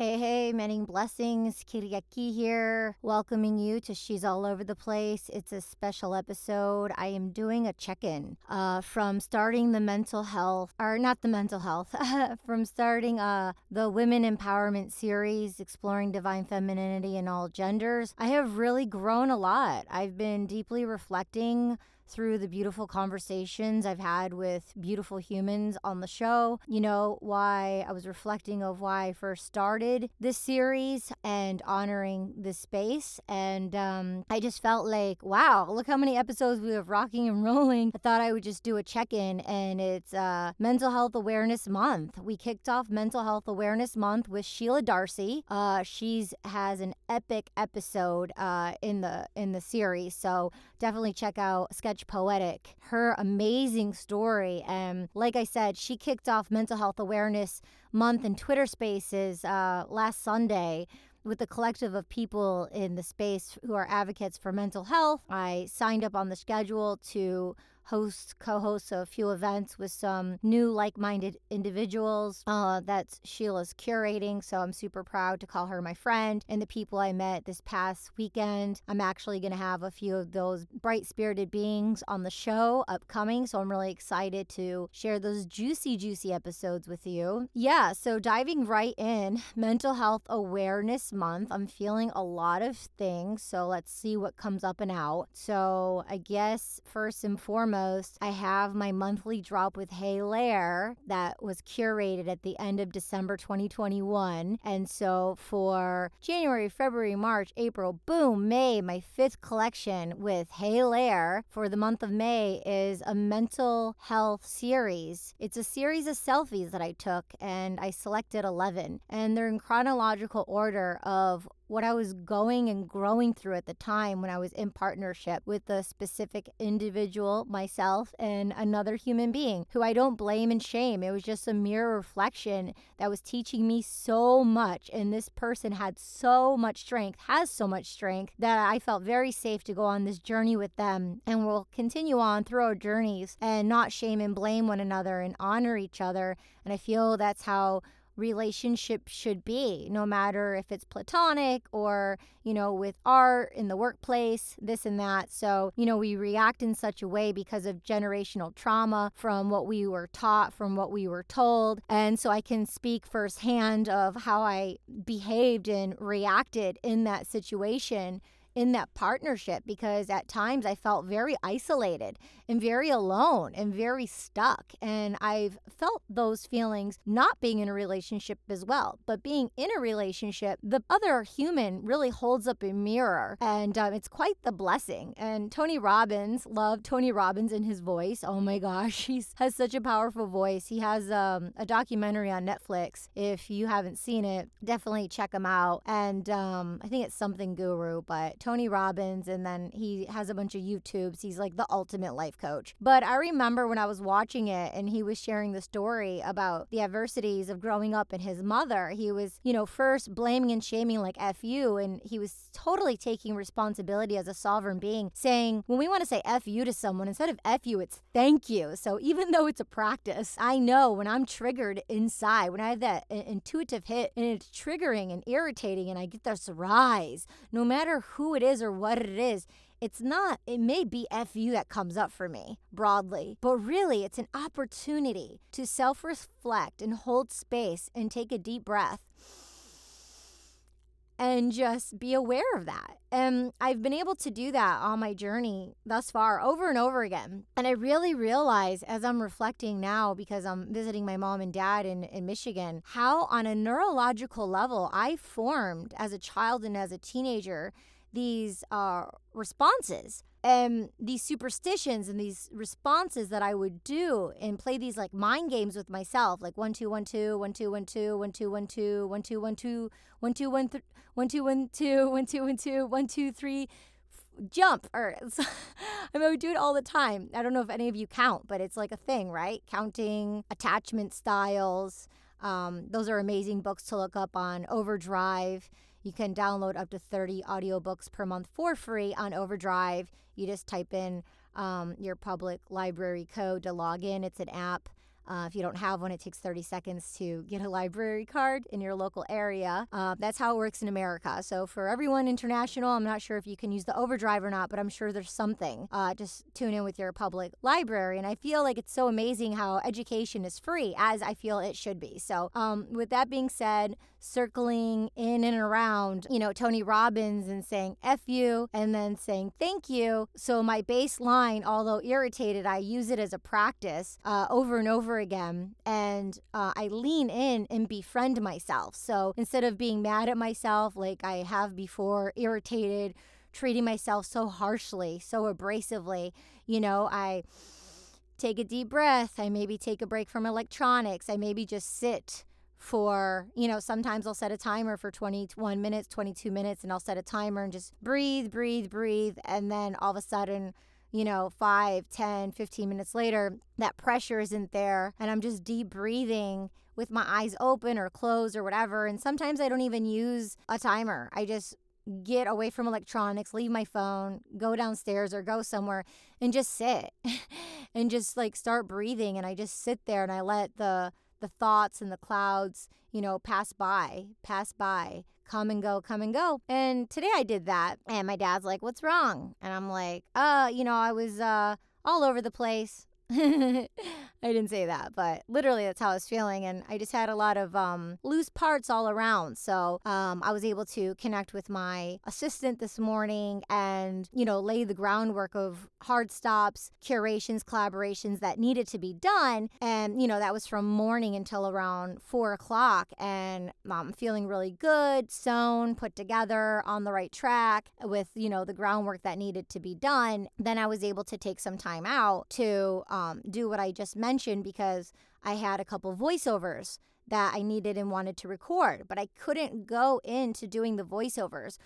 Hey, hey, many blessings. Kyriaki here, welcoming you to She's All Over the Place. It's a special episode. I am doing a check in uh, from starting the mental health, or not the mental health, from starting uh, the Women Empowerment series, exploring divine femininity in all genders. I have really grown a lot. I've been deeply reflecting through the beautiful conversations I've had with beautiful humans on the show. You know, why I was reflecting of why I first started this series and honoring this space. And um, I just felt like, wow, look how many episodes we have rocking and rolling. I thought I would just do a check in, and it's uh, Mental Health Awareness Month. We kicked off Mental Health Awareness Month with Sheila Darcey. Uh, she's has an epic episode uh, in the in the series, so definitely check out Sketch Poetic, her amazing story. And like I said, she kicked off Mental Health Awareness Month in Twitter Spaces uh, last Sunday with a collective of people in the space who are advocates for mental health. I signed up on the schedule to host, co hosts a few events with some new like-minded individuals uh, that Sheila's curating. So I'm super proud to call her my friend and the people I met this past weekend. I'm actually going to have a few of those bright-spirited beings on the show upcoming. So I'm really excited to share those juicy, juicy episodes with you. Yeah, so diving right in, Mental Health Awareness Month. I'm feeling a lot of things. So let's see what comes up and out. So I guess first and foremost, I have my monthly drop with Hey Lair that was curated at the end of December 2021. And so for January, February, March, April, boom, May, my fifth collection with Hey Lair for the month of May is a mental health series. It's a series of selfies that I took and I selected 11 and they're in chronological order of what I was going and growing through at the time when I was in partnership with a specific individual, myself, and another human being who I don't blame and shame. It was just a mirror reflection that was teaching me so much. And this person had so much strength, has so much strength, that I felt very safe to go on this journey with them. And we'll continue on through our journeys and not shame and blame one another and honor each other. And I feel that's how relationship should be, no matter if it's platonic or, you know, with art in the workplace, this and that. So, you know, we react in such a way because of generational trauma from what we were taught, from what we were told. And so I can speak firsthand of how I behaved and reacted in that situation in that partnership because at times I felt very isolated and very alone and very stuck. And I've felt those feelings not being in a relationship as well, but being in a relationship, the other human really holds up a mirror and um, it's quite the blessing. And Tony Robbins, love Tony Robbins and his voice. Oh my gosh, he has such a powerful voice. He has um, a documentary on Netflix. If you haven't seen it, definitely check him out. And um, I think it's Something Guru, but Tony Robbins, and then he has a bunch of YouTubes. He's like the ultimate life coach. But I remember when I was watching it and he was sharing the story about the adversities of growing up and his mother. He was, you know, first blaming and shaming like F you, and he was totally taking responsibility as a sovereign being, saying, when we want to say F you to someone, instead of F you, it's thank you. So even though it's a practice, I know when I'm triggered inside, when I have that uh, intuitive hit and it's triggering and irritating, and I get this rise, no matter who it is or what it is, it's not, it may be FU that comes up for me broadly, but really it's an opportunity to self reflect and hold space and take a deep breath and just be aware of that. And I've been able to do that on my journey thus far over and over again. And I really realize as I'm reflecting now, because I'm visiting my mom and dad in, in Michigan, how on a neurological level I formed as a child and as a teenager these uh, responses and these superstitions and these responses that I would do and play these like mind games with myself, like one two one two one two one two one two one two one two one two one two one th- one two one two one two one two one two three jump or I mean, would do it all the time. I don't know if any of you count, but it's like a thing, right? Counting attachment styles. Um, those are amazing books to look up on Overdrive. You can download up to 30 audiobooks per month for free on Overdrive. You just type in um, your public library code to log in. It's an app. Uh, if you don't have one, it takes 30 seconds to get a library card in your local area. Uh, that's how it works in America. So for everyone international, I'm not sure if you can use the overdrive or not, but I'm sure there's something. Uh, just tune in with your public library. And I feel like it's so amazing how education is free, as I feel it should be. So um, with that being said, circling in and around, you know, Tony Robbins and saying F you and then saying thank you. So my baseline, although irritated, I use it as a practice uh, over and over again. And uh, I lean in and befriend myself. So instead of being mad at myself like I have before, irritated, treating myself so harshly, so abrasively, you know, I take a deep breath. I maybe take a break from electronics. I maybe just sit for, you know, sometimes I'll set a timer for 21 minutes, 22 minutes, and I'll set a timer and just breathe, breathe, breathe. And then all of a sudden, you know, 5, 10, 15 minutes later, that pressure isn't there. And I'm just deep breathing with my eyes open or closed or whatever. And sometimes I don't even use a timer. I just get away from electronics, leave my phone, go downstairs or go somewhere and just sit and just like start breathing. And I just sit there and I let the the thoughts and the clouds, you know, pass by, pass by, come and go, come and go. And today I did that. And my dad's like, What's wrong? And I'm like, Uh, you know, I was uh all over the place. I didn't say that, but literally that's how I was feeling. And I just had a lot of um, loose parts all around. So um, I was able to connect with my assistant this morning and, you know, lay the groundwork of hard stops, curations, collaborations that needed to be done. And, you know, that was from morning until around four o'clock. And I'm feeling really good, sewn, put together, on the right track with, you know, the groundwork that needed to be done. Then I was able to take some time out to um, Um, do what I just mentioned because I had a couple voiceovers that I needed and wanted to record, but I couldn't go into doing the voiceovers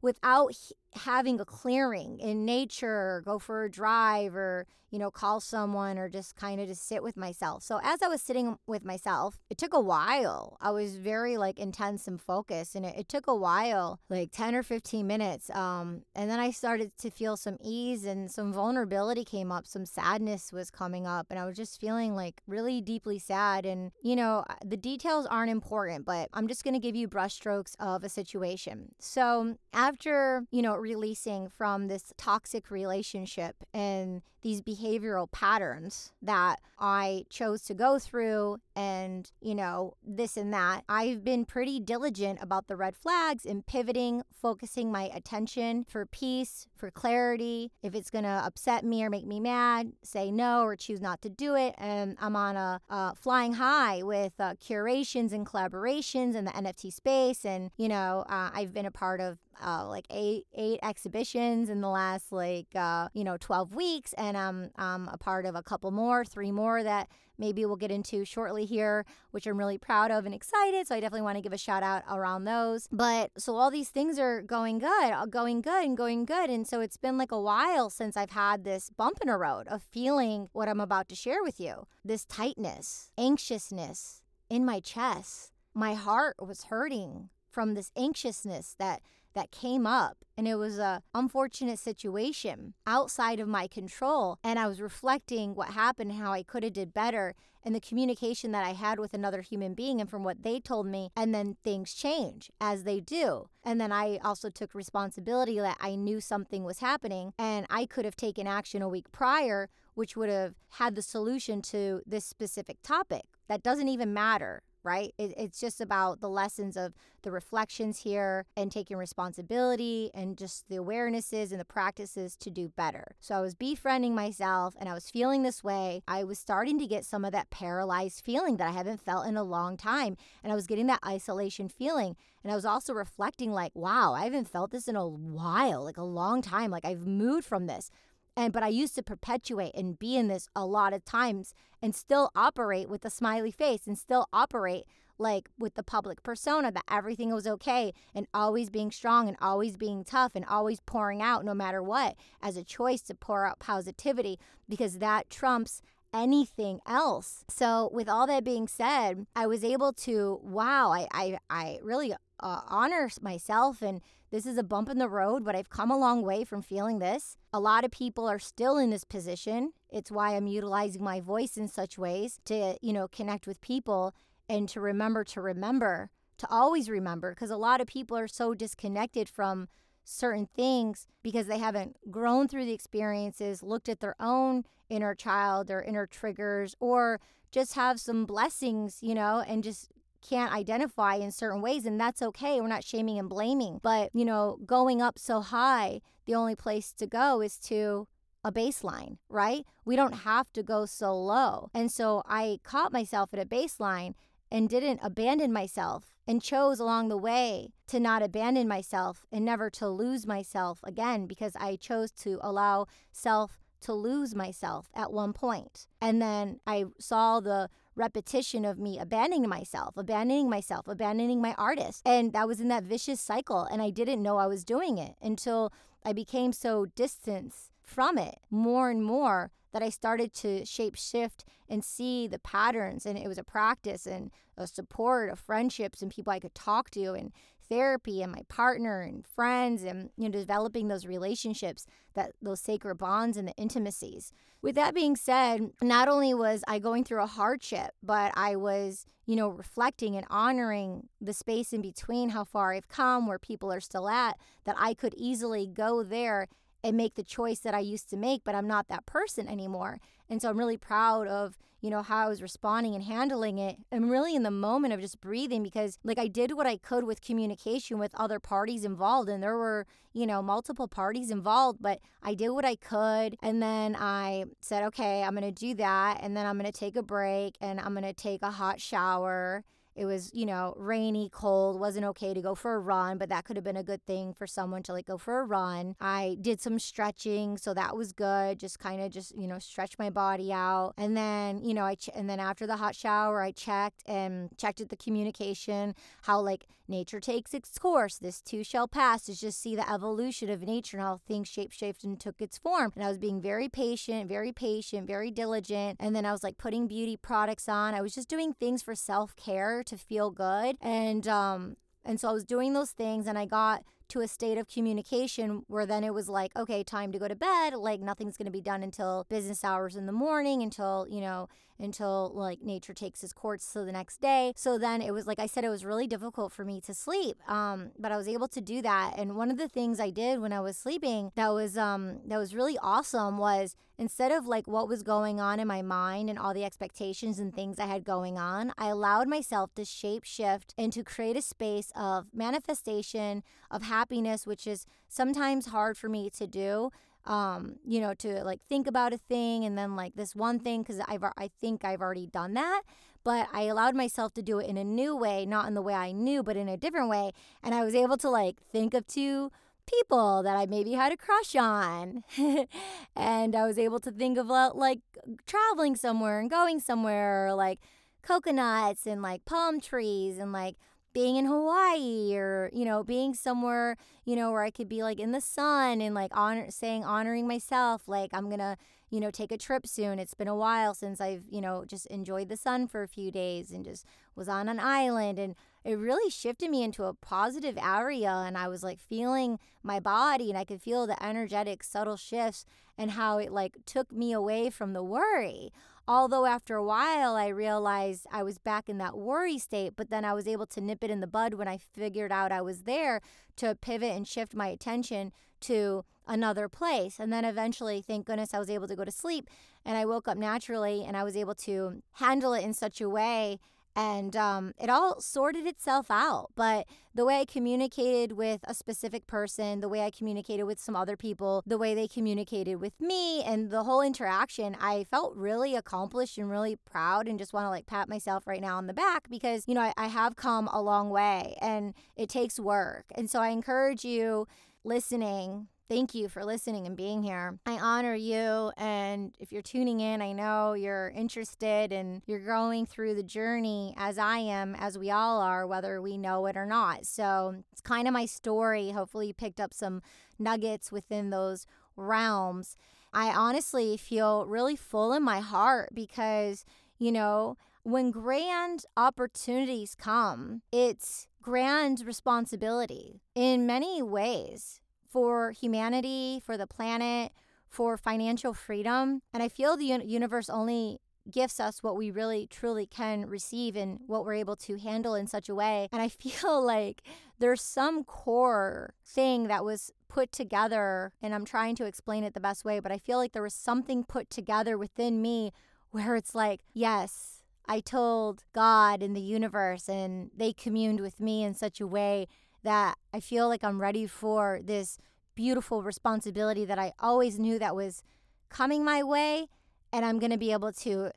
without having a clearing in nature or go for a drive or you know call someone or just kind of just sit with myself. So as i was sitting with myself it took a while. I was very like intense and focused and it, it took a while like 10 or 15 minutes um and then i started to feel some ease and some vulnerability came up some sadness was coming up and i was just feeling like really deeply sad. And you know the details aren't important but i'm just going to give you brushstrokes of a situation. So after you know releasing from this toxic relationship and these behavioral patterns that I chose to go through and, you know, this and that. I've been pretty diligent about the red flags and pivoting, focusing my attention for peace, for clarity. If it's going to upset me or make me mad, say no or choose not to do it. And I'm on a uh, flying high with uh, curations and collaborations in the NFT space. And, you know, uh, I've been a part of uh, like eight eight exhibitions in the last like uh, you know 12 weeks and I'm, I'm a part of a couple more three more that maybe we'll get into shortly here which i'm really proud of and excited so i definitely want to give a shout out around those. But so all these things are going good uh, going good and going good and so it's been like a while since i've had this bump in a road of feeling what i'm about to share with you. This tightness anxiousness in my chest my heart was hurting from this anxiousness that that came up and it was a unfortunate situation outside of my control and I was reflecting what happened how I could have did better and the communication that I had with another human being and from what they told me and then things change as they do. And then I also took responsibility that I knew something was happening and I could have taken action a week prior which would have had the solution to this specific topic. That doesn't even matter right? It, it's just about the lessons of the reflections here and taking responsibility and just the awarenesses and the practices to do better. So I was befriending myself and I was feeling this way. I was starting to get some of that paralyzed feeling that I haven't felt in a long time. And I was getting that isolation feeling. And I was also reflecting, like, wow, I haven't felt this in a while, like a long time. Like I've moved from this. And but I used to perpetuate and be in this a lot of times and still operate with a smiley face and still operate like with the public persona that everything was okay and always being strong and always being tough and always pouring out no matter what as a choice to pour out positivity because that trumps anything else. So with all that being said, I was able to wow, I I, I really uh, honor myself and this is a bump in the road, but I've come a long way from feeling this. A lot of people are still in this position it's why I'm utilizing my voice in such ways to, you know, connect with people and to remember to remember, to always remember, because a lot of people are so disconnected from certain things because they haven't grown through the experiences, looked at their own inner child or inner triggers, or just have some blessings, you know, and just can't identify in certain ways and that's okay. We're not shaming and blaming but you know going up so high the only place to go is to a baseline right? We don't have to go so low. And so i caught myself at a baseline and didn't abandon myself and chose along the way to not abandon myself and never to lose myself again because I chose to allow self to lose myself at one point. And then I saw the repetition of me abandoning myself, abandoning myself, abandoning my artist. And that was in that vicious cycle. And I didn't know I was doing it until I became so distant from it more and more that I started to shape shift and see the patterns. And it was a practice and a support of friendships and people I could talk to and therapy and my partner and friends and you know developing those relationships that those sacred bonds and the intimacies. With that being said not only was i going through a hardship but i was you know reflecting and honoring the space in between how far i've come where people are still at that i could easily go there and make the choice that I used to make, but I'm not that person anymore. And so I'm really proud of, you know, how I was responding and handling it. I'm really in the moment of just breathing because like I did what I could with communication with other parties involved and there were, you know, multiple parties involved, but I did what I could and then I said, "Okay, I'm going to do that and then I'm going to take a break and I'm going to take a hot shower." It was, you know, rainy, cold, wasn't okay to go for a run, but that could have been a good thing for someone to like go for a run. I did some stretching, so that was good. Just kind of just, you know, stretch my body out. And then, you know, I ch- and then after the hot shower, I checked and checked at the communication how like nature takes its course. This too shall pass. is just see the evolution of nature and how things shape shaped and took its form. And I was being very patient, very patient, very diligent. And then I was like putting beauty products on. I was just doing things for self care to feel good. And um and so I was doing those things and I got to a state of communication where then it was like, okay, time to go to bed. Like nothing's going to be done until business hours in the morning, until, you know, until like nature takes its course so the next day. So then it was like I said, it was really difficult for me to sleep. Um, but I was able to do that. And one of the things I did when I was sleeping that was um that was really awesome was instead of like what was going on in my mind and all the expectations and things I had going on, I allowed myself to shape shift and to create a space of manifestation, of happiness, which is sometimes hard for me to do um you know to like think about a thing and then like this one thing cuz I've I think I've already done that but I allowed myself to do it in a new way not in the way I knew but in a different way and I was able to like think of two people that I maybe had a crush on. and I was able to think of like traveling somewhere and going somewhere, or like coconuts and like palm trees and like being in Hawaii or, you know, being somewhere, you know, where I could be like in the sun and like honor saying honoring myself, like I'm to, you know, take a trip soon. It's been a while since I've, you know, just enjoyed the sun for a few days and just was on an island and it really shifted me into a positive area and I was like feeling my body and I could feel the energetic subtle shifts and how it like took me away from the worry Although after a while, I realized I was back in that worry state, but then I was able to nip it in the bud when I figured out I was there to pivot and shift my attention to another place. And then eventually, thank goodness, I was able to go to sleep and I woke up naturally and I was able to handle it in such a way and um, it all sorted itself out. But the way I communicated with a specific person, the way I communicated with some other people, the way they communicated with me, and the whole interaction, I felt really accomplished and really proud and just want to like pat myself right now on the back because, you know, I, I have come a long way and it takes work. And so I encourage you listening Thank you for listening and being here. I honor you. And if you're tuning in, I know you're interested and you're going through the journey as I am, as we all are, whether we know it or not. So it's kind of my story. Hopefully, you picked up some nuggets within those realms. I honestly feel really full in my heart because, you know, when grand opportunities come, it's grand responsibility in many ways for humanity, for the planet, for financial freedom. And I feel the universe only gifts us what we really truly can receive and what we're able to handle in such a way. And I feel like there's some core thing that was put together, and I'm trying to explain it the best way, but I feel like there was something put together within me where it's like, yes, I told God and the universe, and they communed with me in such a way that I feel like I'm ready for this beautiful responsibility that I always knew that was coming my way and I'm going to be able to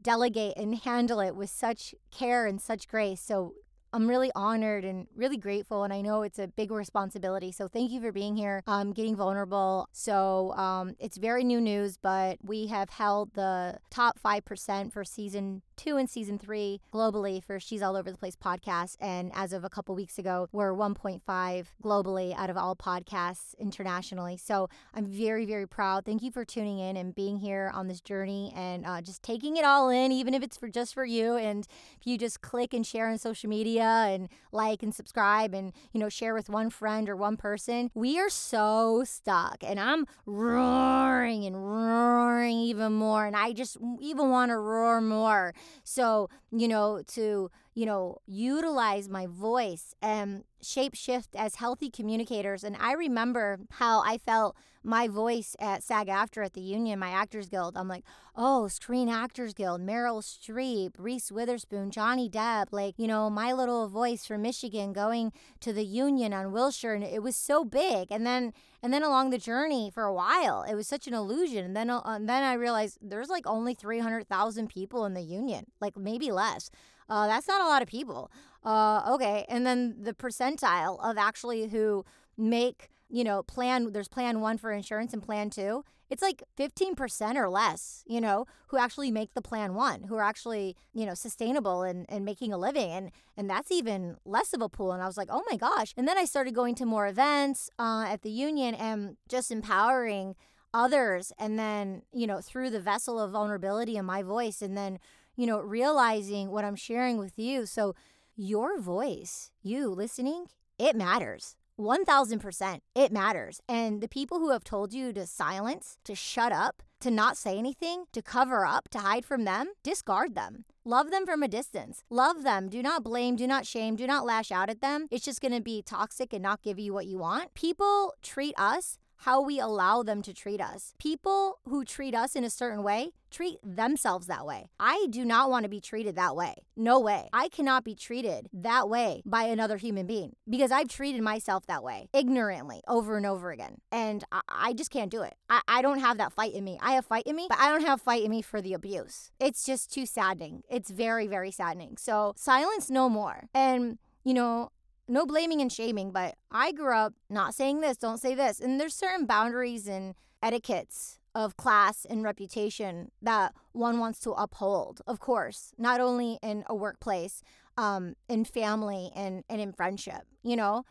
delegate and handle it with such care and such grace. So I'm really honored and really grateful. And I know it's a big responsibility. So thank you for being here, um, getting vulnerable. So um, it's very new news, but we have held the top 5% for season two in season three globally for She's All Over the Place podcast. And as of a couple weeks ago, we're 1.5 globally out of all podcasts internationally. So I'm very, very proud. Thank you for tuning in and being here on this journey and uh, just taking it all in, even if it's for just for you. And if you just click and share on social media and like and subscribe and, you know, share with one friend or one person, we are so stuck. And I'm roaring and roaring even more. And I just even want to roar more so, you know, to, you know, utilize my voice and shape shift as healthy communicators. And I remember how I felt my voice at SAG-AFTRA at the union, my Actors Guild. I'm like, oh, Screen Actors Guild, Meryl Streep, Reese Witherspoon, Johnny Depp, like, you know, my little voice from Michigan going to the union on Wilshire. And it was so big. And then, and then along the journey for a while, it was such an illusion. And then, uh, and then I realized there's like only 300,000 people in the union, like maybe less. Uh, that's not a lot of people. Uh, okay. And then the percentile of actually who make, you know, plan, there's plan one for insurance and plan two. It's like 15% or less, you know, who actually make the plan one, who are actually, you know, sustainable and, and making a living. And, and that's even less of a pool. And I was like, oh my gosh. And then I started going to more events uh, at the union and just empowering others. And then, you know, through the vessel of vulnerability and my voice. And then, you know, realizing what I'm sharing with you. So, your voice, you listening, it matters. 1000% it matters. And the people who have told you to silence, to shut up, to not say anything, to cover up, to hide from them, discard them. Love them from a distance. Love them. Do not blame, do not shame, do not lash out at them. It's just going to be toxic and not give you what you want. People treat us how we allow them to treat us. People who treat us in a certain way treat themselves that way. I do not want to be treated that way. No way. I cannot be treated that way by another human being because I've treated myself that way ignorantly over and over again. And I, I just can't do it. I, I don't have that fight in me. I have fight in me, but I don't have fight in me for the abuse. It's just too saddening. It's very, very saddening. So silence no more. And you know, no blaming and shaming, but I grew up not saying this, don't say this. And there's certain boundaries and etiquettes of class and reputation that one wants to uphold, of course, not only in a workplace, um, in family and, and in friendship, you know?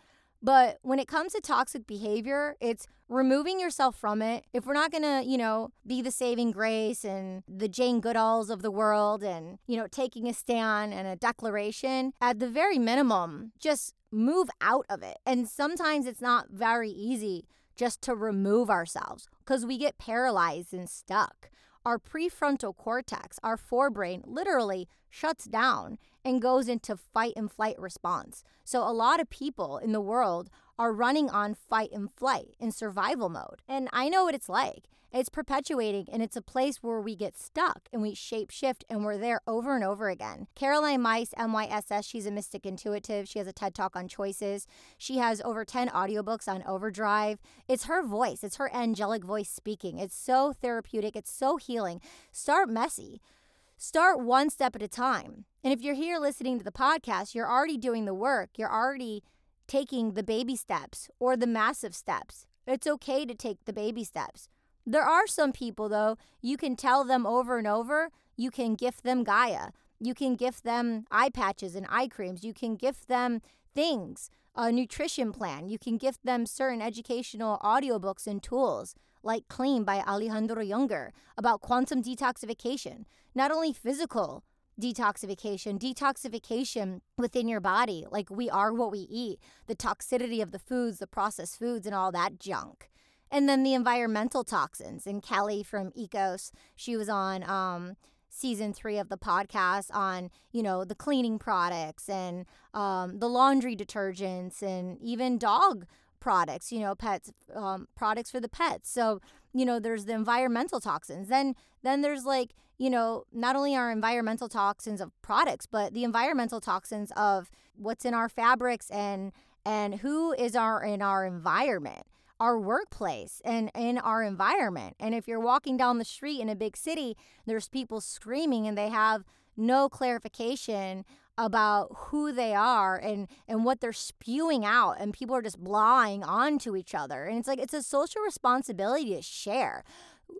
But when it comes to toxic behavior, it's removing yourself from it. If we're not to, you know, be the saving grace and the Jane Goodalls of the world and, you know, taking a stand and a declaration, at the very minimum, just move out of it. And sometimes it's not very easy just to remove ourselves because we get paralyzed and stuck. Our prefrontal cortex, our forebrain, literally shuts down and goes into fight and flight response. So, a lot of people in the world are running on fight and flight in survival mode. And I know what it's like. It's perpetuating and it's a place where we get stuck and we shape shift and we're there over and over again. Caroline Myss, MYSS, she's a mystic intuitive. She has a TED talk on choices. She has over 10 audiobooks on overdrive. It's her voice, it's her angelic voice speaking. It's so therapeutic, it's so healing. Start messy. Start one step at a time. And if you're here listening to the podcast, you're already doing the work. You're already taking the baby steps or the massive steps. It's okay to take the baby steps. There are some people, though, you can tell them over and over, you can gift them Gaia. You can gift them eye patches and eye creams. You can gift them things, a nutrition plan. You can gift them certain educational audiobooks and tools, like Clean by Alejandro Junger, about quantum detoxification. Not only physical detoxification, detoxification within your body, like we are what we eat, the toxicity of the foods, the processed foods, and all that junk And then the environmental toxins. And Kelly from Ecos, she was on um, season three of the podcast on, you know, the cleaning products and um, the laundry detergents and even dog products, you know, pets um, products for the pets. So, you know, there's the environmental toxins. Then then there's like, you know, not only our environmental toxins of products, but the environmental toxins of what's in our fabrics and and who is our in our environment our workplace and in our environment. And if you're walking down the street in a big city, there's people screaming and they have no clarification about who they are and and what they're spewing out and people are just blawing onto each other and it's like it's a social responsibility to share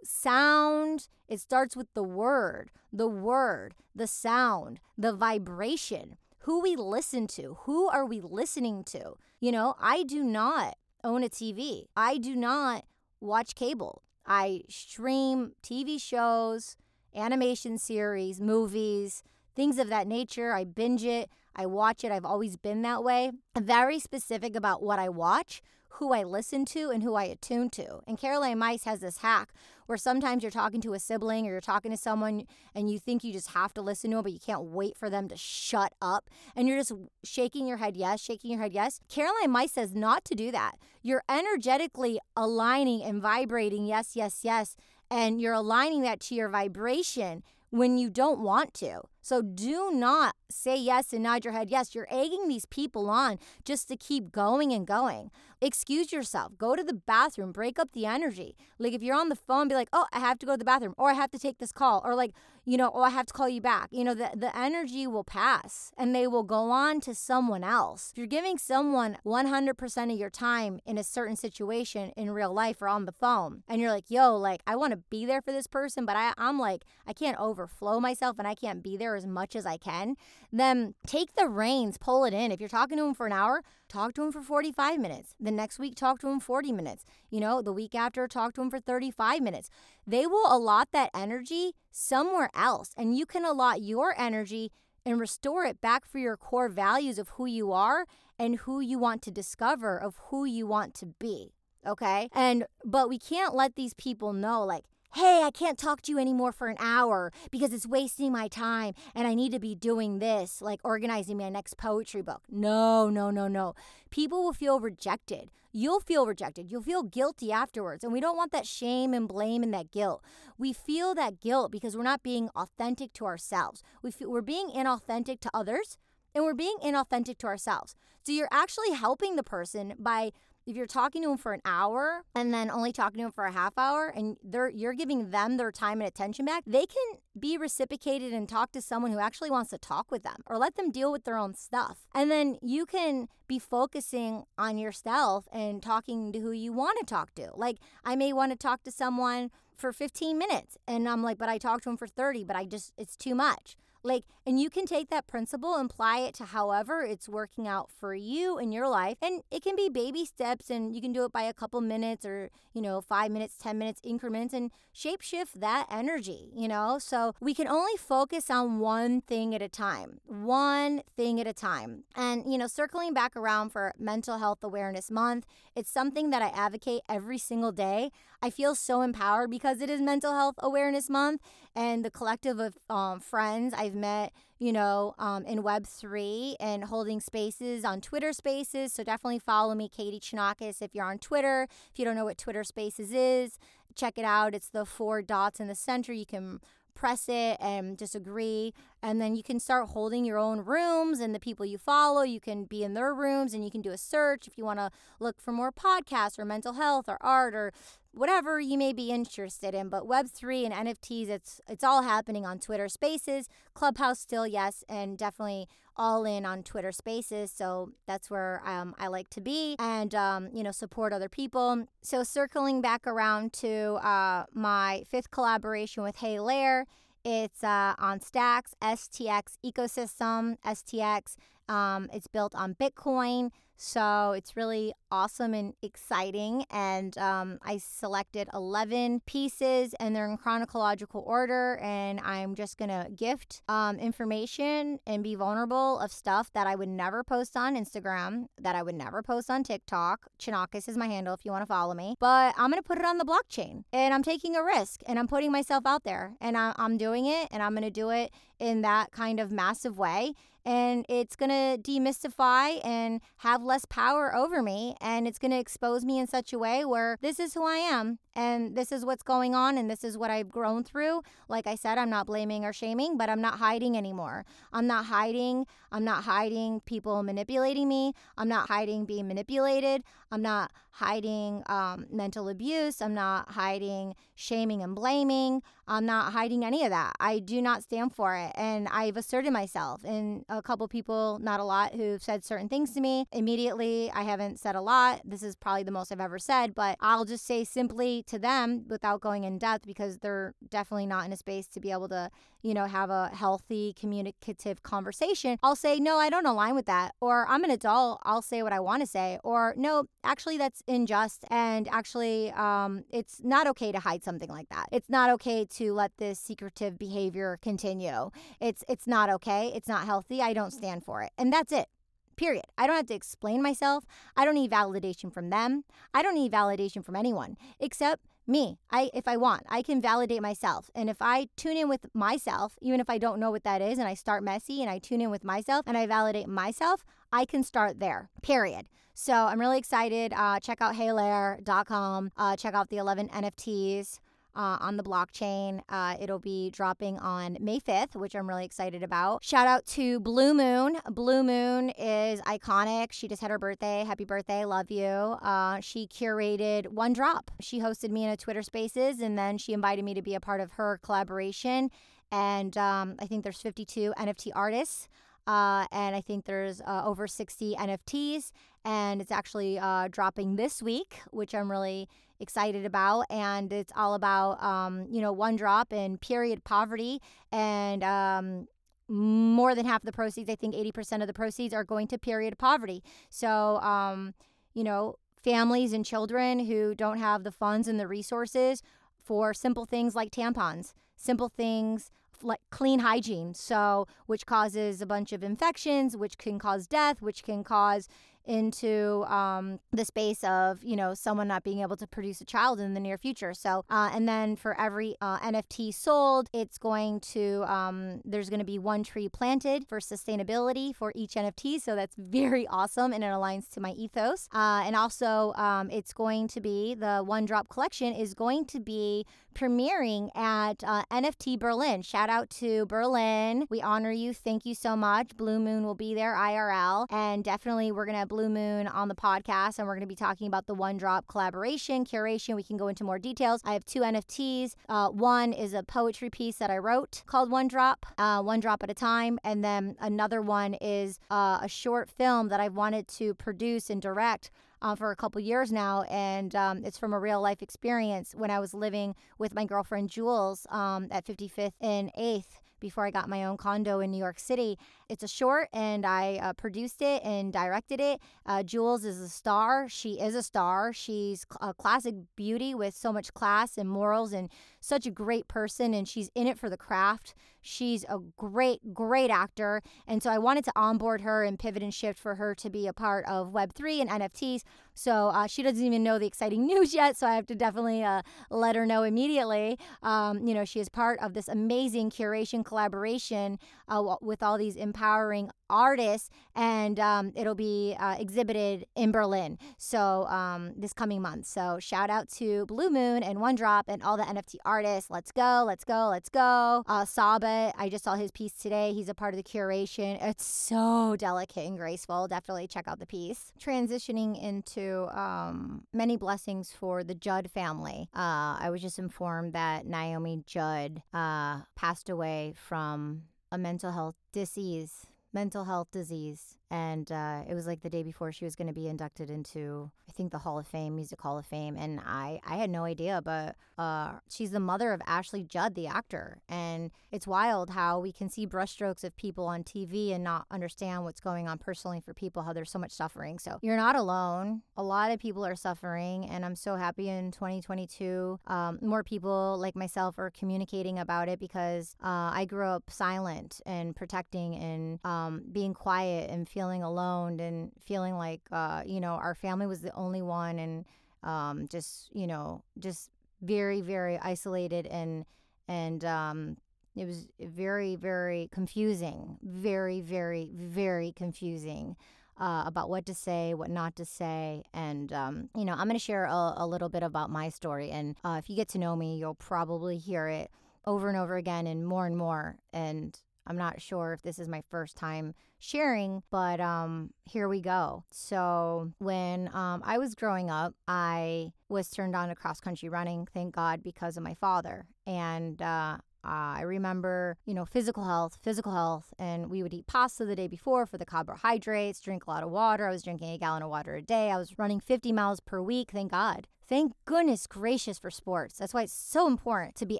sound it starts with the word the word the sound the vibration who we listen to who are we listening to you know i do not own a TV. I do not watch cable. I stream TV shows, animation series, movies, things of that nature. I binge it. I watch it. I've always been that way. I'm very specific about what I watch, who I listen to, and who I attune to. And Caroline Myss has this hack where sometimes you're talking to a sibling or you're talking to someone and you think you just have to listen to them, but you can't wait for them to shut up. And you're just shaking your head yes, shaking your head yes. Caroline Myss says not to do that. You're energetically aligning and vibrating yes, yes, yes. And you're aligning that to your vibration when you don't want to. So do not say yes and nod your head yes. You're egging these people on just to keep going and going. Excuse yourself. Go to the bathroom. Break up the energy. Like if you're on the phone, be like, oh, I have to go to the bathroom or I have to take this call or like, you know, oh, I have to call you back. You know, the, the energy will pass and they will go on to someone else. If you're giving someone 100% of your time in a certain situation in real life or on the phone and you're like, yo, like I want to be there for this person, but I, I'm like, I can't overflow myself and I can't be there as much as I can, then take the reins, pull it in. If you're talking to them for an hour, talk to them for 45 minutes. The next week, talk to them 40 minutes. You know, the week after, talk to them for 35 minutes. They will allot that energy somewhere else, and you can allot your energy and restore it back for your core values of who you are and who you want to discover, of who you want to be. Okay. And, but we can't let these people know, like, hey, I can't talk to you anymore for an hour because it's wasting my time and I need to be doing this, like organizing my next poetry book. No, no, no, no. People will feel rejected. You'll feel rejected. You'll feel guilty afterwards. And we don't want that shame and blame and that guilt. We feel that guilt because we're not being authentic to ourselves. We feel, we're being inauthentic to others and we're being inauthentic to ourselves. So you're actually helping the person by if you're talking to them for an hour and then only talking to them for a half hour and they're you're giving them their time and attention back, they can be reciprocated and talk to someone who actually wants to talk with them or let them deal with their own stuff. And then you can be focusing on yourself and talking to who you want to talk to. Like I may want to talk to someone for 15 minutes and I'm like, but I talked to him for 30, but I just it's too much. Like, and you can take that principle and apply it to however it's working out for you in your life. And it can be baby steps, and you can do it by a couple minutes or, you know, five minutes, 10 minutes increments and shapeshift that energy, you know? So we can only focus on one thing at a time, one thing at a time. And, you know, circling back around for Mental Health Awareness Month, it's something that I advocate every single day. I feel so empowered because it is Mental Health Awareness Month and the collective of um, friends I've met, you know, um, in Web3 and holding spaces on Twitter Spaces. So definitely follow me, Katie Chonacas, if you're on Twitter. If you don't know what Twitter Spaces is, check it out. It's the four dots in the center. You can press it and disagree. And then you can start holding your own rooms and the people you follow, you can be in their rooms and you can do a search if you want to look for more podcasts or mental health or art or whatever you may be interested in. But Web3 and NFTs, it's it's all happening on Twitter Spaces, Clubhouse still, yes, and definitely all in on Twitter Spaces. So that's where um, I like to be and, um, you know, support other people. So circling back around to uh, my fifth collaboration with Hey Lair. It's uh, on Stacks, STX ecosystem, STX, Um, it's built on Bitcoin. So it's really awesome and exciting. And um, I selected 11 pieces and they're in chronological order. And I'm just to gift um, information and be vulnerable of stuff that I would never post on Instagram, that I would never post on TikTok. Chonacas is my handle if you want to follow me. But I'm to put it on the blockchain and I'm taking a risk and I'm putting myself out there and I- I'm doing it and I'm to do it in that kind of massive way and it's going to demystify and have less power over me and it's going to expose me in such a way where this is who I am and this is what's going on and this is what I've grown through. Like I said, I'm not blaming or shaming, but I'm not hiding anymore. I'm not hiding. I'm not hiding people manipulating me. I'm not hiding being manipulated. I'm not hiding um, mental abuse. I'm not hiding shaming and blaming. I'm not hiding any of that. I do not stand for it. And I've asserted myself. And a couple people, not a lot, who've said certain things to me. Immediately, I haven't said a lot. This is probably the most I've ever said, but I'll just say simply to them without going in depth because they're definitely not in a space to be able to, you know, have a healthy communicative conversation. I'll say, no, I don't align with that. Or I'm an adult. I'll say what I want to say. Or no, actually, that's unjust. And actually, um, it's not okay to hide something like that. It's not okay to let this secretive behavior continue. It's it's not okay. It's not healthy. I don't stand for it. And that's it. Period. I don't have to explain myself. I don't need validation from them. I don't need validation from anyone except me. I if I want, I can validate myself. And if I tune in with myself, even if I don't know what that is and I start messy and I tune in with myself and I validate myself, I can start there. Period. So I'm really excited. Uh, check out heylair.com. Uh, check out the 11 NFTs uh, on the blockchain. Uh, it'll be dropping on May 5th, which I'm really excited about. Shout out to Blue Moon. Blue Moon is iconic. She just had her birthday. Happy birthday. Love you. Uh, she curated One Drop. She hosted me in a Twitter Spaces and then she invited me to be a part of her collaboration. And um, I think there's 52 NFT artists. Uh, and I think there's uh, over 60 NFTs, and it's actually uh, dropping this week, which I'm really excited about. And it's all about, um, you know, one drop in period poverty. And um, more than half the proceeds, I think 80% of the proceeds are going to period poverty. So, um, you know, families and children who don't have the funds and the resources for simple things like tampons, simple things like clean hygiene so which causes a bunch of infections which can cause death which can cause into um, the space of you know someone not being able to produce a child in the near future. So uh, and then for every uh, nft sold it's going to um, there's going to be one tree planted for sustainability for each nft so that's very awesome and it aligns to my ethos. Uh, and also um, it's going to be the one drop collection is going to be premiering at uh, nft berlin. Shout out to berlin. We honor you. Thank you so much. Blue moon will be there irl and definitely we're going to Blue Moon on the podcast, and we're going to be talking about the One Drop collaboration, curation. We can go into more details. I have two NFTs. Uh, one is a poetry piece that I wrote called One Drop, uh, One Drop at a Time. And then another one is uh, a short film that I've wanted to produce and direct. Uh, for a couple years now, and um, it's from a real life experience when I was living with my girlfriend Jules um, at 55th and 8th before I got my own condo in New York City. It's a short, and I uh, produced it and directed it. Uh, Jules is a star. She is a star. She's a classic beauty with so much class and morals and such a great person, and she's in it for the craft. She's a great, great actor. And so I wanted to onboard her and pivot and shift for her to be a part of Web3 and NFTs. So uh, she doesn't even know the exciting news yet. So I have to definitely uh, let her know immediately. Um, you know, she is part of this amazing curation collaboration uh, with all these empowering artists, and um, it'll be uh, exhibited in Berlin. So um, this coming month. So shout out to Blue Moon and One Drop and all the NFT artists. Let's go, let's go, let's go. Uh, Saba, I just saw his piece today. He's a part of the curation. It's so delicate and graceful. Definitely check out the piece. Transitioning into um, many blessings for the Judd family. Uh, I was just informed that Naomi Judd uh, passed away from a mental health disease mental health disease. And uh, it was like the day before she was going to be inducted into I think the Hall of Fame, Music Hall of Fame, and I I had no idea, but uh, she's the mother of Ashley Judd, the actor, and it's wild how we can see brushstrokes of people on TV and not understand what's going on personally for people, how there's so much suffering. So you're not alone. A lot of people are suffering, and I'm so happy in 2022 um, more people like myself are communicating about it because uh, I grew up silent and protecting and um, being quiet and feeling alone and feeling like uh, you know our family was the only one and um, just you know just very very isolated and and um, it was very very confusing very very very confusing uh, about what to say, what not to say. And, um, you know, I'm going to share a, a, little bit about my story. And uh, if you get to know me, you'll probably hear it over and over again and more and more. And I'm not sure if this is my first time sharing, but um, here we go. So, when um, I was growing up, I was turned on to cross country running, thank God, because of my father. And uh, uh, I remember, you know, physical health, physical health, and we would eat pasta the day before for the carbohydrates, drink a lot of water. I was drinking a gallon of water a day. I was running 50 miles per week, thank God. Thank goodness gracious for sports. That's why it's so important to be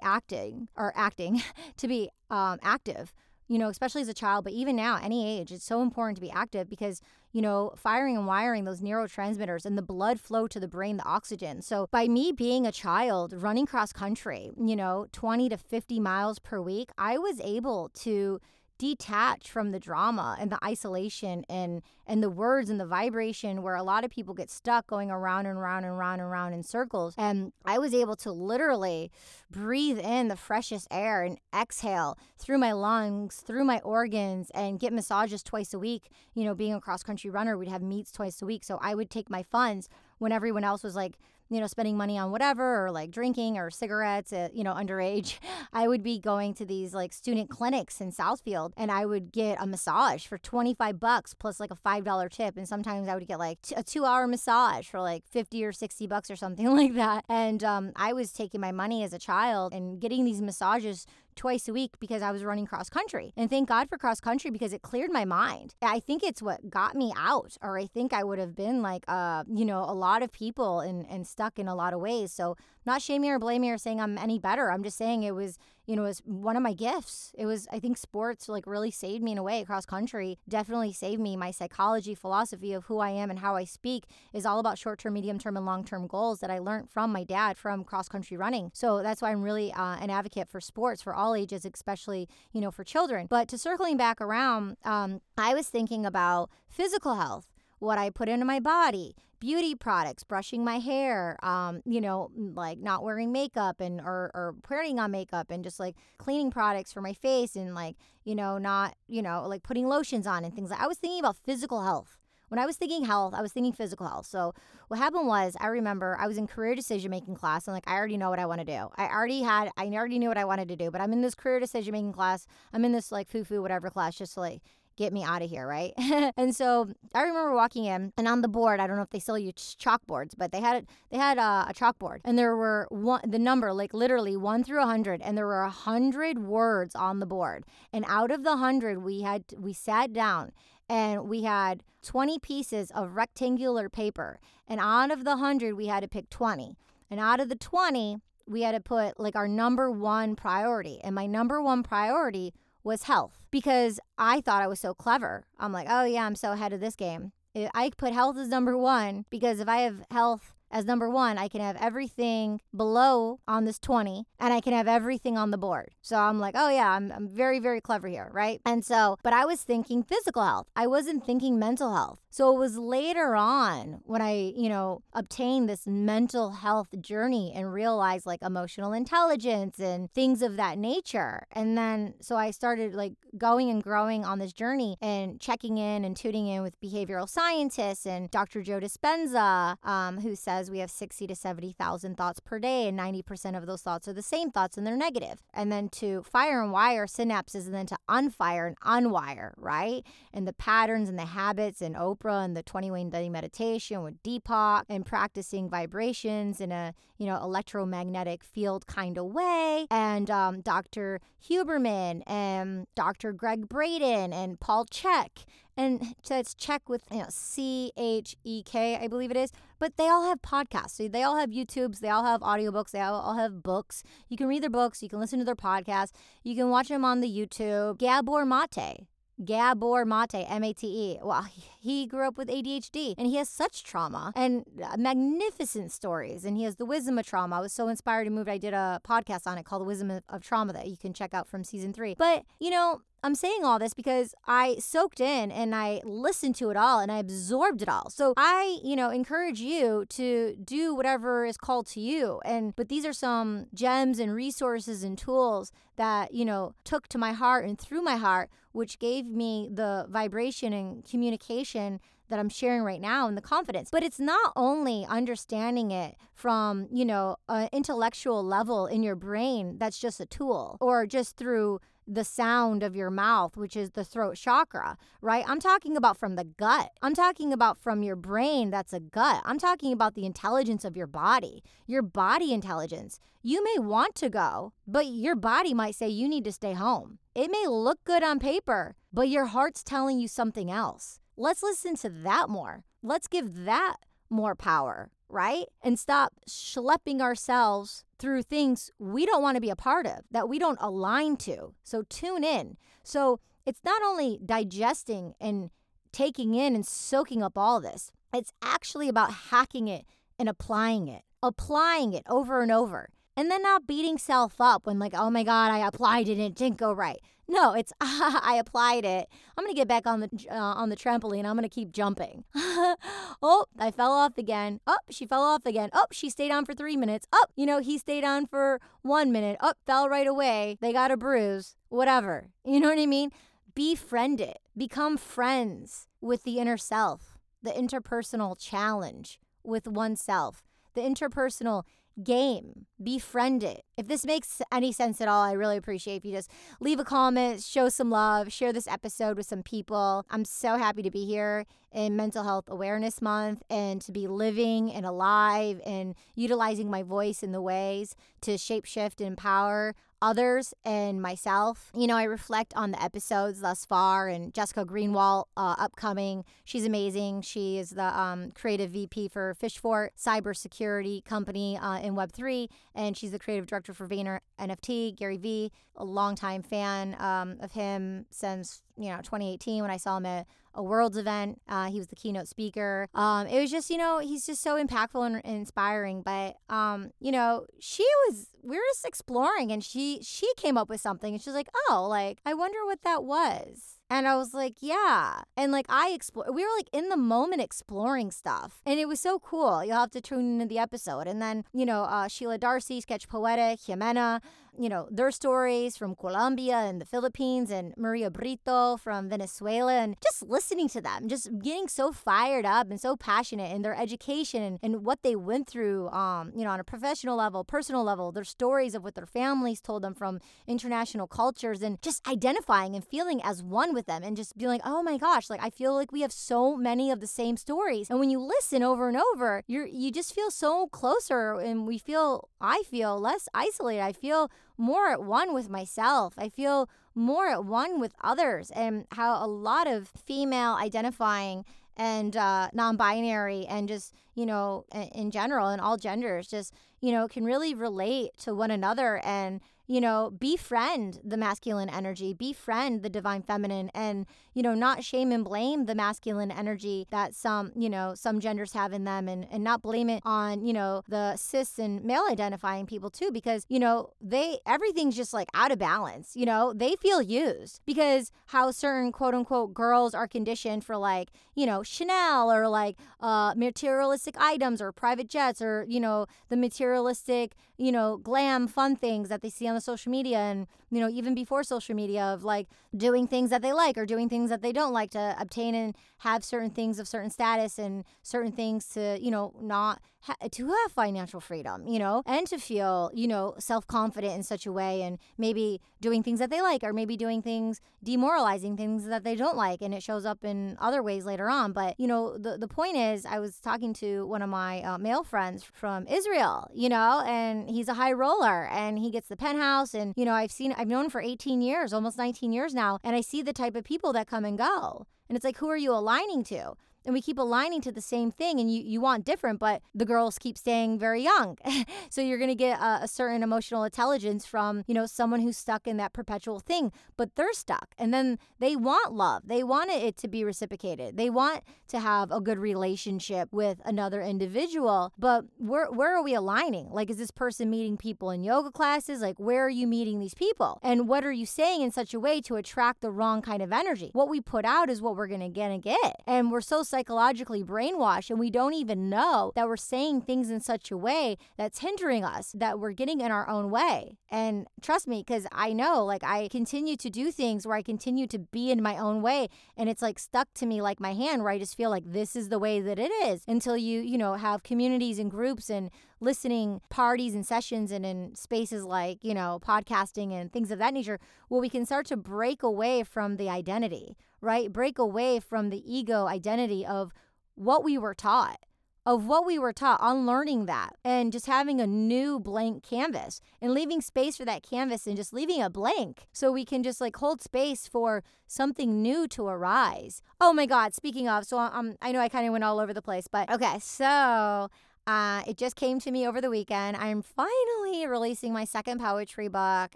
acting or acting, to be um, active you know, especially as a child, but even now, any age, it's so important to be active because, you know, firing and wiring those neurotransmitters and the blood flow to the brain, the oxygen. So by me being a child running cross country, you know, 20 to 50 miles per week, I was able to detach from the drama and the isolation and and the words and the vibration where a lot of people get stuck going around and around and around and around in circles. And I was able to literally breathe in the freshest air and exhale through my lungs through my organs and get massages twice a week. You know being a cross country runner we'd have meets twice a week. So I would take my funds when everyone else was like you know, spending money on whatever or like drinking or cigarettes, at, you know, underage, I would be going to these like student clinics in Southfield and I would get a massage for 25 bucks plus like a $5 tip. And sometimes I would get like t- a two hour massage for like 50 or 60 bucks or something like that. And um, I was taking my money as a child and getting these massages twice a week because I was running cross country. And thank God for cross country because it cleared my mind. I think it's what got me out, or I think I would have been like, uh, you know, a lot of people and, and stuck in a lot of ways. So, not shaming or blaming or saying I'm any better. I'm just saying it was you know, it was one of my gifts. It was, I think sports like really saved me in a way across country, definitely saved me. My psychology philosophy of who I am and how I speak is all about short term, medium term, and long term goals that I learned from my dad from cross country running. So that's why I'm really uh, an advocate for sports for all ages, especially, you know, for children. But to circling back around, um, I was thinking about physical health what I put into my body, beauty products, brushing my hair, um, you know, like not wearing makeup and or, or putting on makeup and just like cleaning products for my face and like, you know, not, you know, like putting lotions on and things like I was thinking about physical health. When I was thinking health, I was thinking physical health. So what happened was I remember I was in career decision making class and like I already know what I want to do. I already had I already knew what I wanted to do, but I'm in this career decision making class. I'm in this like foo foo whatever class just to like get me out of here, right? and so I remember walking in, and on the board, I don't know if they still use chalkboards, but they had they had a, a chalkboard, and there were one the number like literally one through a hundred, and there were a hundred words on the board, and out of the hundred, we had we sat down and we had 20 pieces of rectangular paper. And out of the 100 we had to pick 20 and out of the 20 we had to put like our number one priority. And my number one priority was health because I thought I was so clever. I'm like, oh yeah, I'm so ahead of this game. I put health as number one because if I have health as number one, I can have everything below on this 20 and I can have everything on the board. So I'm like, oh yeah, I'm, I'm very, very clever here, right? And so, but I was thinking physical health. I wasn't thinking mental health. So it was later on when I, you know, obtained this mental health journey and realized like emotional intelligence and things of that nature. And then, so I started like going and growing on this journey and checking in and tuning in with behavioral scientists and Dr. Joe Dispenza, um, who says, we have 60 to 70,000 thoughts per day, and 90% of those thoughts are the same thoughts and they're negative. And then to fire and wire synapses, and then to unfire and unwire, right? And the patterns and the habits, and Oprah and the 21 day meditation with Deepak, and practicing vibrations in a you know electromagnetic field kind of way. And um, Dr. Huberman and Dr. Gregg Braden and Paul Chek and that's check with you know C H E K, I believe it is. But they all have podcasts. So they all have YouTubes. They all have audiobooks. They all have books. You can read their books. You can listen to their podcasts. You can watch them on the YouTube. Gabor Maté. Gabor Maté, M A T E. Well, he grew up with ADHD and he has such trauma and uh, magnificent stories. And he has the wisdom of trauma. I was so inspired and moved. I did a podcast on it called The Wisdom of Trauma that you can check out from season three. But, you know, I'm saying all this because I soaked in and I listened to it all and I absorbed it all. So I, you know, encourage you to do whatever is called to you. And but these are some gems and resources and tools that, you know, took to my heart and through my heart, which gave me the vibration and communication that I'm sharing right now and the confidence. But it's not only understanding it from, you know, an intellectual level in your brain that's just a tool or just through the sound of your mouth, which is the throat chakra, right? I'm talking about from the gut. I'm talking about from your brain, that's a gut. I'm talking about the intelligence of your body, your body intelligence. You may want to go, but your body might say you need to stay home. It may look good on paper, but your heart's telling you something else. Let's listen to that more. Let's give that more power, right? And stop schlepping ourselves through things we don't want to be a part of, that we don't align to. So tune in. So it's not only digesting and taking in and soaking up all this, it's actually about hacking it and applying it, applying it over and over. And then not beating self up when, like, oh my God, I applied it and it didn't go right. No, it's I applied it. I'm gonna get back on the uh, on the trampoline. I'm gonna keep jumping. oh, I fell off again. Oh, she fell off again. Oh, she stayed on for three minutes. Oh, you know he stayed on for one minute. Oh, fell right away. They got a bruise. Whatever. You know what I mean? Befriend it. Become friends with the inner self. The interpersonal challenge with oneself. The interpersonal game, befriend it. If this makes any sense at all, I really appreciate if you just leave a comment, show some love, share this episode with some people. I'm so happy to be here in Mental Health Awareness Month and to be living and alive and utilizing my voice in the ways to shapeshift and empower others and myself. You know, I reflect on the episodes thus far and Jessica Greenwald uh, upcoming. She's amazing. She is the um, creative VP for PhishFort cybersecurity company uh, in Web3, and she's the creative director for Vayner NFT. Gary Vee, a longtime fan um, of him since you know 2018 when I saw him at a Worlds event. Uh, he was the keynote speaker. Um, it was just, you know, he's just so impactful and, and inspiring. But, um, you know, she was, we were just exploring and she, she came up with something and she's like, oh, like, I wonder what that was. And I was like, yeah. And like I explore we were like in the moment exploring stuff. And it was so cool. You'll have to tune into the episode. And then, you know, uh, Sheila Darcey, Sketch Poetic, Jimena, you know, their stories from Colombia and the Philippines and Maria Brito from Venezuela and just listening to them, just getting so fired up and so passionate in their education and, and what they went through, um, you know, on a professional level, personal level, their stories of what their families told them from international cultures and just identifying and feeling as one with them and just being like, oh my gosh, like I feel like we have so many of the same stories. And when you listen over and over, you're you just feel so closer and we feel I feel less isolated. I feel more at one with myself. I feel more at one with others, and how a lot of female identifying and uh, non binary and just, you know, in general, and all genders, just, you know, can really relate to one another and you know, befriend the masculine energy, befriend the divine feminine, and, you know, not shame and blame the masculine energy that some, you know, some genders have in them and, and not blame it on, you know, the cis and male identifying people too, because, you know, they, everything's just like out of balance, you know, they feel used because how certain quote unquote girls are conditioned for like, you know, Chanel or like uh, materialistic items or private jets or, you know, the materialistic, you know, glam fun things that they see on the social media and you know even before social media of like doing things that they like or doing things that they don't like to obtain and have certain things of certain status and certain things to you know not ha- to have financial freedom you know and to feel you know self-confident in such a way and maybe doing things that they like or maybe doing things demoralizing things that they don't like and it shows up in other ways later on. But you know the, the point is i was talking to one of my uh, male friends from israel you know and he's a high roller and he gets the penthouse and you know I've seen I've known for 18 years almost 19 years now and I see the type of people that come and go. And it's like who are you aligning to and we keep aligning to the same thing and you, you want different but the girls keep staying very young. So you're going to get a, a, certain emotional intelligence from you know someone who's stuck in that perpetual thing but they're stuck. And then they want love. They want it to be reciprocated. They want to have a good relationship with another individual but where, where are we aligning? Like is this person meeting people in yoga classes? Like where are you meeting these people? And what are you saying in such a way to attract the wrong kind of energy? What we put out is what we're going to get and get. And we're so psychologically brainwashed and we don't even know that we're saying things in such a way that's hindering us, that we're getting in our own way. And trust me, because I know, like, I continue to do things where I continue to be in my own way. And it's like stuck to me like my hand, where I just feel like this is the way that it is until you, you know, have communities and groups and listening parties and sessions and in spaces like, you know, podcasting and things of that nature, where we can start to break away from the identity, right? Break away from the ego identity of what we were taught, of what we were taught, unlearning that and just having a new blank canvas and leaving space for that canvas and just leaving a blank so we can just like hold space for something new to arise. Oh my God, speaking of, so um, I know I kind of went all over the place, but okay, so uh, it just came to me over the weekend. I'm finally releasing my second poetry book.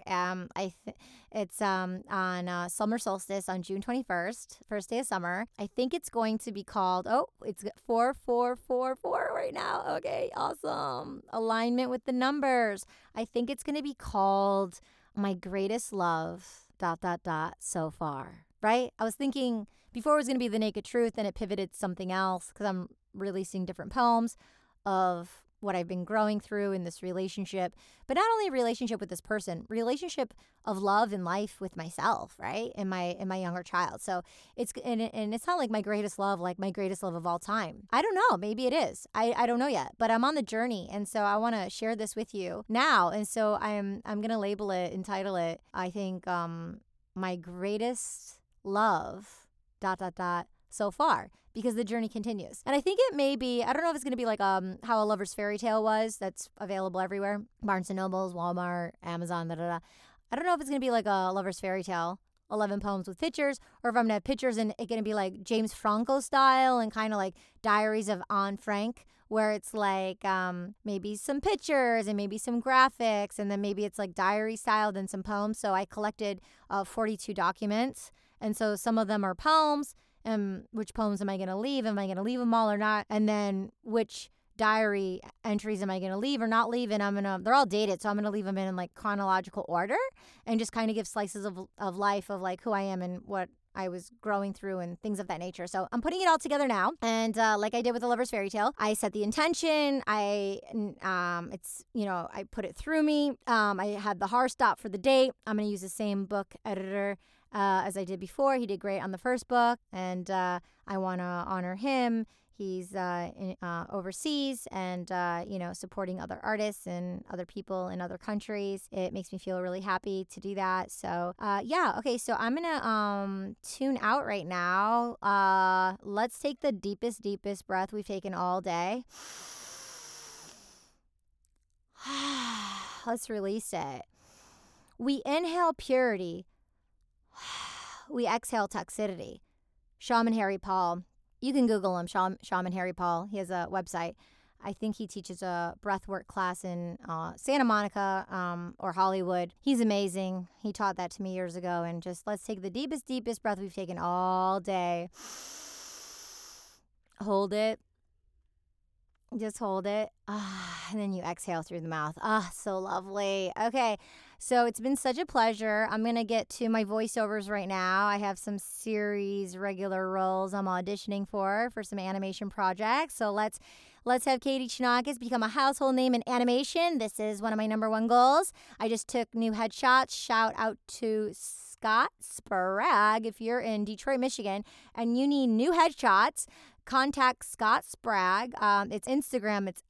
Um, I th- it's um on uh, summer solstice on June 21st, first day of summer. I think it's going to be called. Oh, it's four four four four right now. Okay, awesome alignment with the numbers. I think it's going to be called my greatest love. Dot dot dot. So far, right? I was thinking before it was going to be the naked truth, and it pivoted to something else because I'm releasing different poems of what I've been growing through in this relationship, but not only a relationship with this person, relationship of love and life with myself, right? And my and my younger child. So it's and, and it's not like my greatest love, like my greatest love of all time. I don't know. Maybe it is. I, I don't know yet. But I'm on the journey. And so I want to share this with you now. And so I'm I'm gonna label it, entitle it, I think um my greatest love dot dot dot so far because the journey continues. And I think it may be, I don't know if it's going to be like um how a lover's fairy tale was that's available everywhere. Barnes and Nobles, Walmart, Amazon, da da da. I don't know if it's going to be like a lover's fairy tale. 11 poems with pictures, or if I'm gonna have pictures and it's gonna be like James Franco style and kind of like Diaries of Anne Frank, where it's like um, maybe some pictures and maybe some graphics, and then maybe it's like diary style, then some poems. So I collected uh, 42 documents, and so some of them are poems, um, which poems am I going to leave? Am I going to leave them all or not? And then which diary entries am I going to leave or not leave? And I'm going to, they're all dated. So I'm going to leave them in in like chronological order and just kind of give slices of, of life of like who I am and what I was growing through and things of that nature. So I'm putting it all together now. And uh, like I did with the Lover's Fairy Tale, I set the intention. I, um, it's, you know, I put it through me. Um, I had the hard stop for the date. I'm going to use the same book editor uh, as I did before. He did great on the first book, and uh, I want to honor him. He's uh, in, uh, overseas and, uh, you know, supporting other artists and other people in other countries. It makes me feel really happy to do that. So, yeah, okay, so I'm going to um, tune out right now. let's take the deepest, deepest breath we've taken all day. let's release it. We inhale purity we exhale toxicity. Shaman Harry Paul. You can Google him, Shaman Harry Paul. He has a website. I think he teaches a breathwork class in uh, Santa Monica um, or Hollywood. He's amazing. He taught that to me years ago. And just let's take the deepest, deepest breath we've taken all day. Hold it. Just hold it. And then you exhale through the mouth. Ah, so lovely. Okay. So it's been such a pleasure. I'm going to get to my voiceovers right now. I have some series regular roles I'm auditioning for for some animation projects. So let's let's have Katie Chonacas become a household name in animation. This is one of my number one goals. I just took new headshots. Shout out to Scott Sprague if you're in Detroit, Michigan and you need new headshots contact Scott Sprague. Um, it's Instagram. It's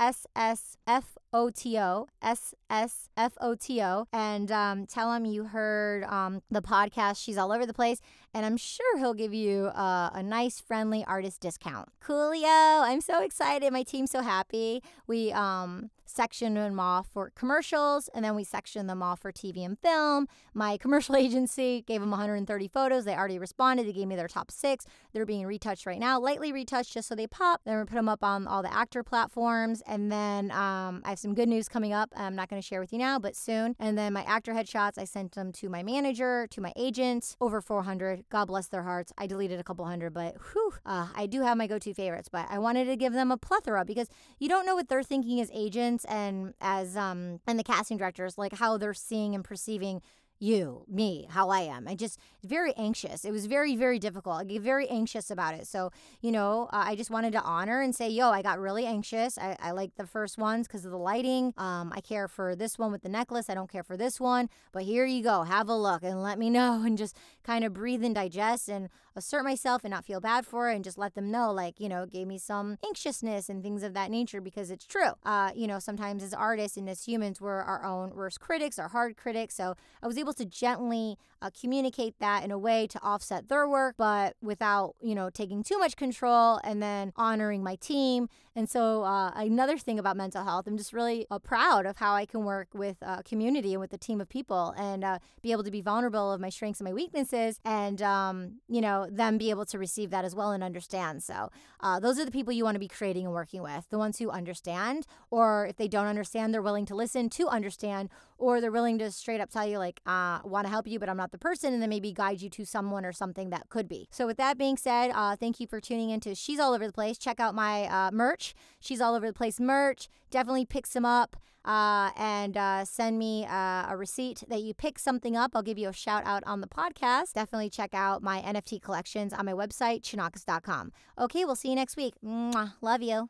SSFOTO, SSFOTO, and um, tell him you heard um, the podcast. She's all over the place. and I'm sure he'll give you a, a nice, friendly artist discount. Coolio! I'm so excited. My team's so happy. We um section them off for commercials and then we section them off for TV and film. My commercial agency gave them 130 photos. They already responded. They gave me their top six. They're being retouched right now, lightly retouched just so they pop. Then we put them up on all the actor platforms. And then um, I have some good news coming up. I'm not going to share with you now, but soon. And then my actor headshots, I sent them to my manager, to my agents, over 400. God bless their hearts. I deleted a couple hundred, but whew, uh, I do have my go to favorites. But I wanted to give them a plethora because you don't know what they're thinking as agents and as um and the casting directors like how they're seeing and perceiving you, me, how I am. I just very anxious. It was very, very difficult. I get very anxious about it. So, you know, uh, I just wanted to honor and say, yo, I got really anxious. I, I like the first ones because of the lighting. Um, I care for this one with the necklace. I don't care for this one. But here you go. Have a look and let me know and just kind of breathe and digest and assert myself and not feel bad for it and just let them know, like, you know, it gave me some anxiousness and things of that nature because it's true. Uh, you know, sometimes as artists and as humans, we're our own worst critics, our hard critics. So I was able to gently uh, communicate that in a way to offset their work, but without, you know, taking too much control and then honoring my team. And so, uh, another thing about mental health, I'm just really uh, proud of how I can work with a community and with a team of people and uh, be able to be vulnerable of my strengths and my weaknesses and, um, you know, them be able to receive that as well and understand. So, uh, those are the people you want to be creating and working with the ones who understand, or if they don't understand, they're willing to listen to understand, or they're willing to straight up tell you, like, uh, want to help you, but I'm not the person, and then maybe guide you to someone or something that could be. So, with that being said, uh, thank you for tuning into She's All Over the Place. Check out my uh, merch. She's All Over the Place merch. Definitely pick some up. Uh, and uh, send me uh, a receipt that you pick something up. I'll give you a shout out on the podcast. Definitely check out my NFT collections on my website, chonacas.com. Okay, we'll see you next week. Mwah. Love you.